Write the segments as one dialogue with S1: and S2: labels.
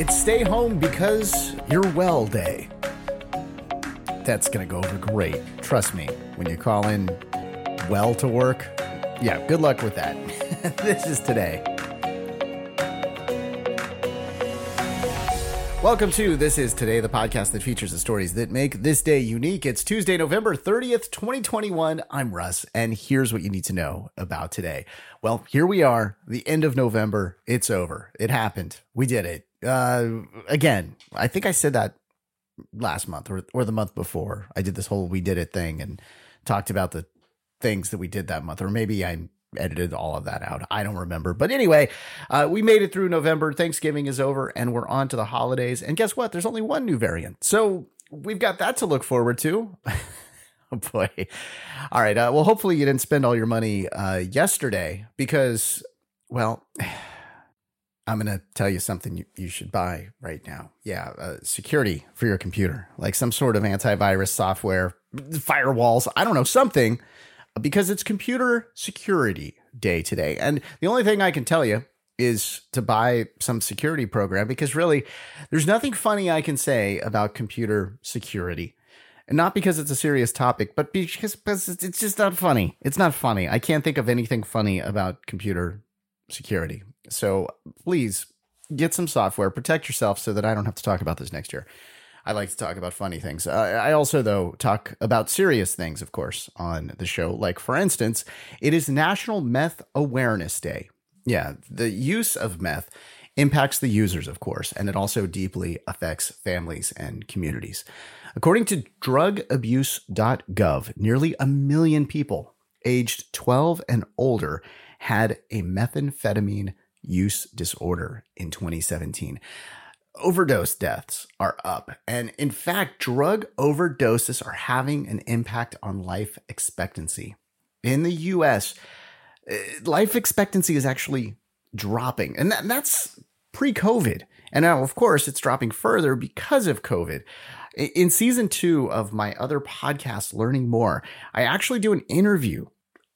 S1: It's Stay Home Because You're Well Day. That's going to go over great. Trust me, when you call in well to work, yeah, good luck with that. this is today. Welcome to This Is Today, the podcast that features the stories that make this day unique. It's Tuesday, November 30th, 2021. I'm Russ, and here's what you need to know about today. Well, here we are, the end of November. It's over. It happened. We did it. Uh, again, I think I said that last month or, or the month before. I did this whole We Did It thing and talked about the things that we did that month, or maybe I edited all of that out. I don't remember. But anyway, uh, we made it through November. Thanksgiving is over and we're on to the holidays. And guess what? There's only one new variant. So we've got that to look forward to. oh boy. All right. Uh, well, hopefully you didn't spend all your money uh, yesterday because, well, I'm going to tell you something you, you should buy right now. Yeah, uh, security for your computer, like some sort of antivirus software, firewalls, I don't know, something because it's computer security day today. And the only thing I can tell you is to buy some security program because really there's nothing funny I can say about computer security. And not because it's a serious topic, but because, because it's just not funny. It's not funny. I can't think of anything funny about computer security. So please get some software, protect yourself so that I don't have to talk about this next year. I like to talk about funny things. I also, though, talk about serious things, of course, on the show. Like, for instance, it is National Meth Awareness Day. Yeah, the use of meth impacts the users, of course, and it also deeply affects families and communities. According to drugabuse.gov, nearly a million people aged 12 and older had a methamphetamine use disorder in 2017 overdose deaths are up. And in fact, drug overdoses are having an impact on life expectancy. In the US, eh, life expectancy is actually dropping, and, that, that's pre COVID. And now, of course, it's dropping further because of COVID. In season two of my other podcast, Learning More, I actually do an interview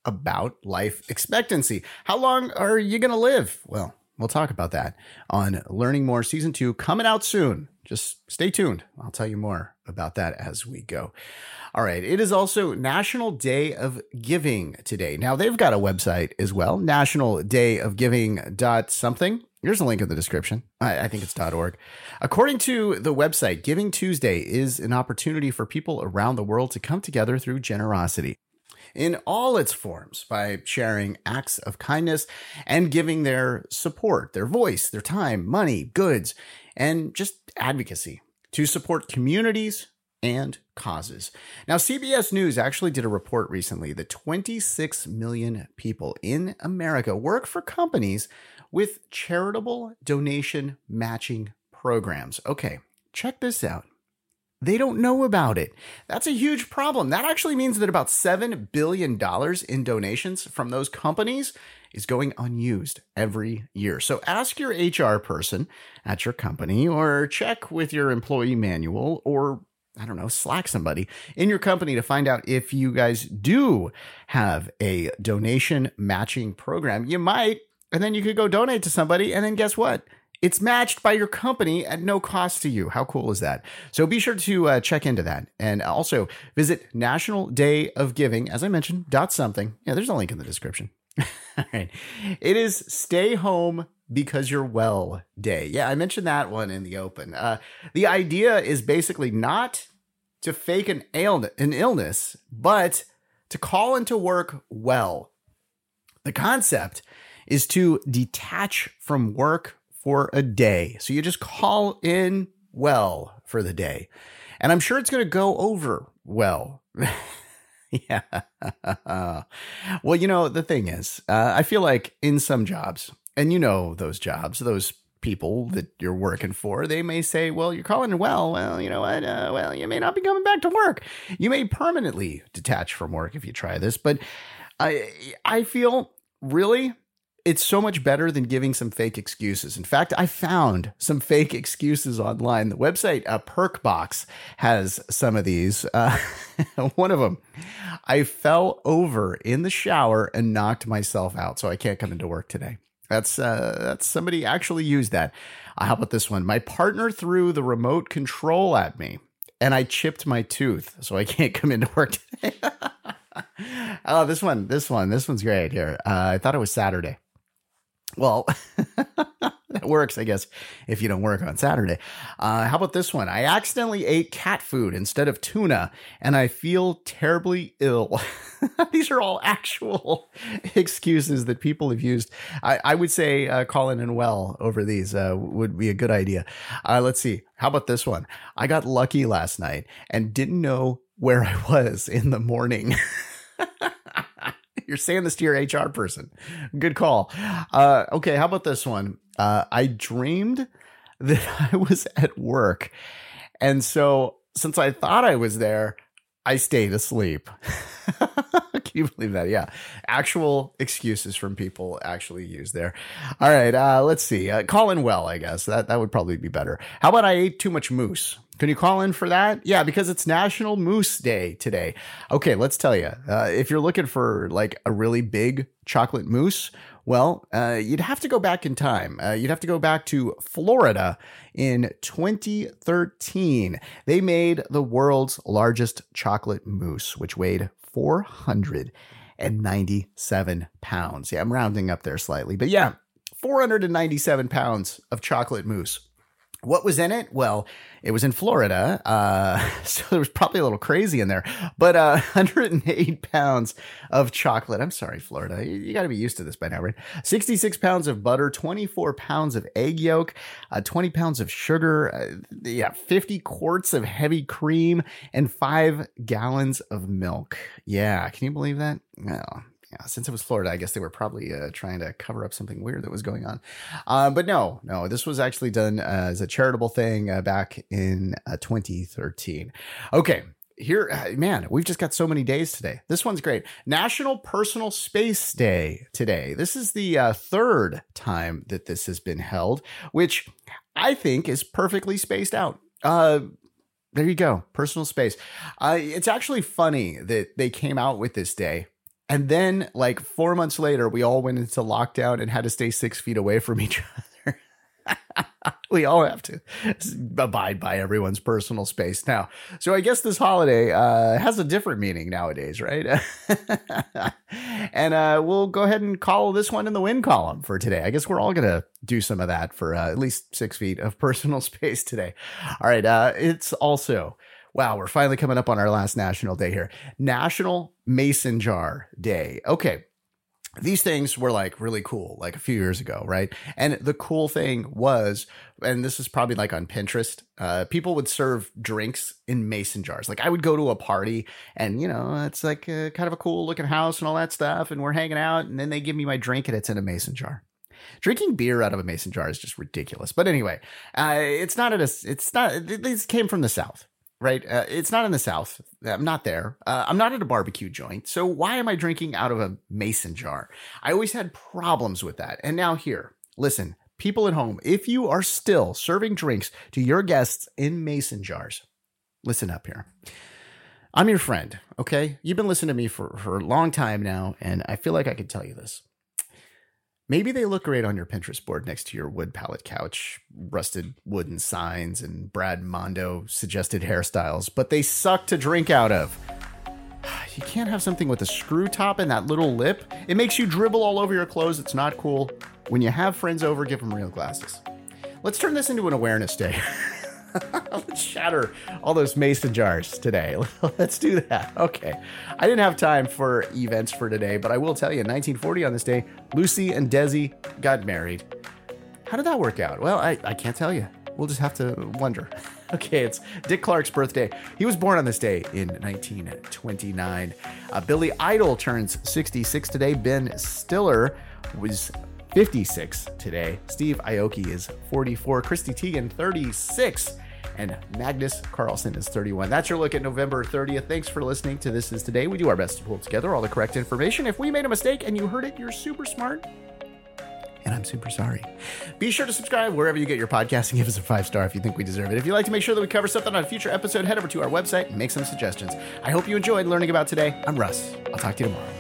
S1: about life expectancy. How long are you going to live? Well, We'll talk about that on Learning More Season 2 coming out soon. Just stay tuned. I'll tell you more about that as we go. All right. It is also National Day of Giving today. Now, they've got a website as well, National Day of Giving dot something. Here's a link in the description. I, I think it's .org. According to the website, Giving Tuesday is an opportunity for people around the world to come together through generosity in all its forms by sharing acts of kindness and giving their support, their voice, their time, money, goods, and just advocacy to support communities and causes. Now, CBS News actually did a report recently that 26 million people in America work for companies with charitable donation matching programs. Okay, check this out. They don't know about it. That's a huge problem. That actually means that about $7 billion in donations from those companies is going unused every year. So ask your HR person at your company or check with your employee manual or I don't know, slack somebody in your company to find out if you guys do have a donation matching program. You might, and then you could go donate to somebody, and then guess what? It's matched by your company at no cost to you. How cool is that? So be sure to uh, check into that. And also visit National Day of Giving, as I mentioned, dot something. Yeah, there's a link in the description. All right. It is Stay Home Because You're Well Day. Yeah, I mentioned that one in the open. Uh, the idea is basically not to fake an, ail- an illness, but to call into work well. The concept is to detach from work for a day. So you just call in well for the day. And I'm sure it's going to go over well. yeah. well, you know, the thing is, uh, I feel like in some jobs, and you know those jobs, those people that you're working for, they may say, well, you're calling in well. Well, you know what? Uh, well, you may not be coming back to work. You may permanently detach from work if you try this. But I, I feel really it's so much better than giving some fake excuses. In fact, I found some fake excuses online. The website uh, Perkbox has some of these. Uh, one of them, I fell over in the shower and knocked myself out, so I can't come into work today. That's uh, that's somebody actually used that. Uh, how about this one? My partner threw the remote control at me, and I chipped my tooth, so I can't come into work today. oh, this one, this one, this one's great. Here, uh, I thought it was Saturday. Well, that works, I guess, if you don't work on Saturday. Uh, how about this one? I accidentally ate cat food instead of tuna, and I feel terribly ill. These are all actual excuses that people have used. I, I would say uh, calling in well over these uh, would be a good idea. Uh, let's see. How about this one? I got lucky last night and didn't know where I was in the morning. You're saying this to your HR person. Good call. Uh, okay, how about this one? Uh, I dreamed that I was at work. And so, since I thought I was there, I stayed asleep. Can you believe that? Yeah. Actual excuses from people actually used there. All right. Uh, let's see. Uh, call in well, I guess. That, that would probably be better. How about I ate too much mousse? Can you call in for that? Yeah, because it's National Mousse Day today. Okay, let's tell you. Uh, if you're looking for like a really big chocolate mousse, well, uh, you'd have to go back in time. Uh, you'd have to go back to Florida in 2013. They made the world's largest chocolate mousse, which weighed 497 pounds. Yeah, I'm rounding up there slightly, but yeah, 497 pounds of chocolate mousse. What was in it? Well, it was in Florida, uh, so there was probably a little crazy in there. But uh, 108 pounds of chocolate. I'm sorry, Florida. You, you got to be used to this by now, right? 66 pounds of butter, 24 pounds of egg yolk, uh, 20 pounds of sugar, uh, yeah, 50 quarts of heavy cream, and five gallons of milk. Yeah, can you believe that? Well, yeah, since it was Florida, I guess they were probably uh, trying to cover up something weird that was going on. Uh, but no, no, this was actually done as a charitable thing uh, back in uh, 2013. Okay. Here, uh, man, we've just got so many days today. This one's great. National Personal Space Day today. This is the uh, third time that this has been held, which I think is perfectly spaced out. Uh, there you go, personal space. Uh, it's actually funny that they came out with this day and then, like four months later, we all went into lockdown and had to stay six feet away from each other. we all have to abide by everyone's personal space now. So I guess this holiday uh, has a different meaning nowadays, right? and uh, we'll go ahead and call this one in the win column for today. I guess we're all going to do some of that for uh, at least six feet of personal space today. All right. Uh, it's also wow, we're finally coming up on our last national day here. National Mason Jar Day. Okay. These things were like really cool, like a few years ago, right? And the cool thing was, and this is probably like on Pinterest, uh, people would serve drinks in mason jars. Like I would go to a party and, you know, it's like a, kind of a cool looking house and all that stuff. And we're hanging out and then they give me my drink and it's in a mason jar drinking beer out of a mason jar is just ridiculous. But anyway, uh, it's not at a, it's not, this came from the South right? Uh, it's not in the South. I'm not there. Uh, I'm not at a barbecue joint. So why am I drinking out of a mason jar? I always had problems with that. And now here, listen, people at home, if you are still serving drinks to your guests in mason jars, listen up here. I'm your friend, okay? You've been listening to me for, for a long time now, and I feel like I could tell you this. Maybe they look great on your Pinterest board next to your wood pallet couch, rusted wooden signs, and Brad Mondo suggested hairstyles, but they suck to drink out of. You can't have something with a screw top and that little lip. It makes you dribble all over your clothes. It's not cool. When you have friends over, give them real glasses. Let's turn this into an awareness day. Let's shatter all those mason jars today. Let's do that. Okay. I didn't have time for events for today, but I will tell you in 1940 on this day, Lucy and Desi got married. How did that work out? Well, I, I can't tell you. We'll just have to wonder. Okay, it's Dick Clark's birthday. He was born on this day in 1929. Uh, Billy Idol turns 66 today. Ben Stiller was 56 today. Steve Aoki is 44. Chrissy Teigen, 36 and Magnus Carlsen is 31. That's your look at November 30th. Thanks for listening to This Is Today. We do our best to pull together all the correct information. If we made a mistake and you heard it, you're super smart. And I'm super sorry. Be sure to subscribe wherever you get your podcast and give us a five star if you think we deserve it. If you'd like to make sure that we cover something on a future episode, head over to our website and make some suggestions. I hope you enjoyed learning about today. I'm Russ. I'll talk to you tomorrow.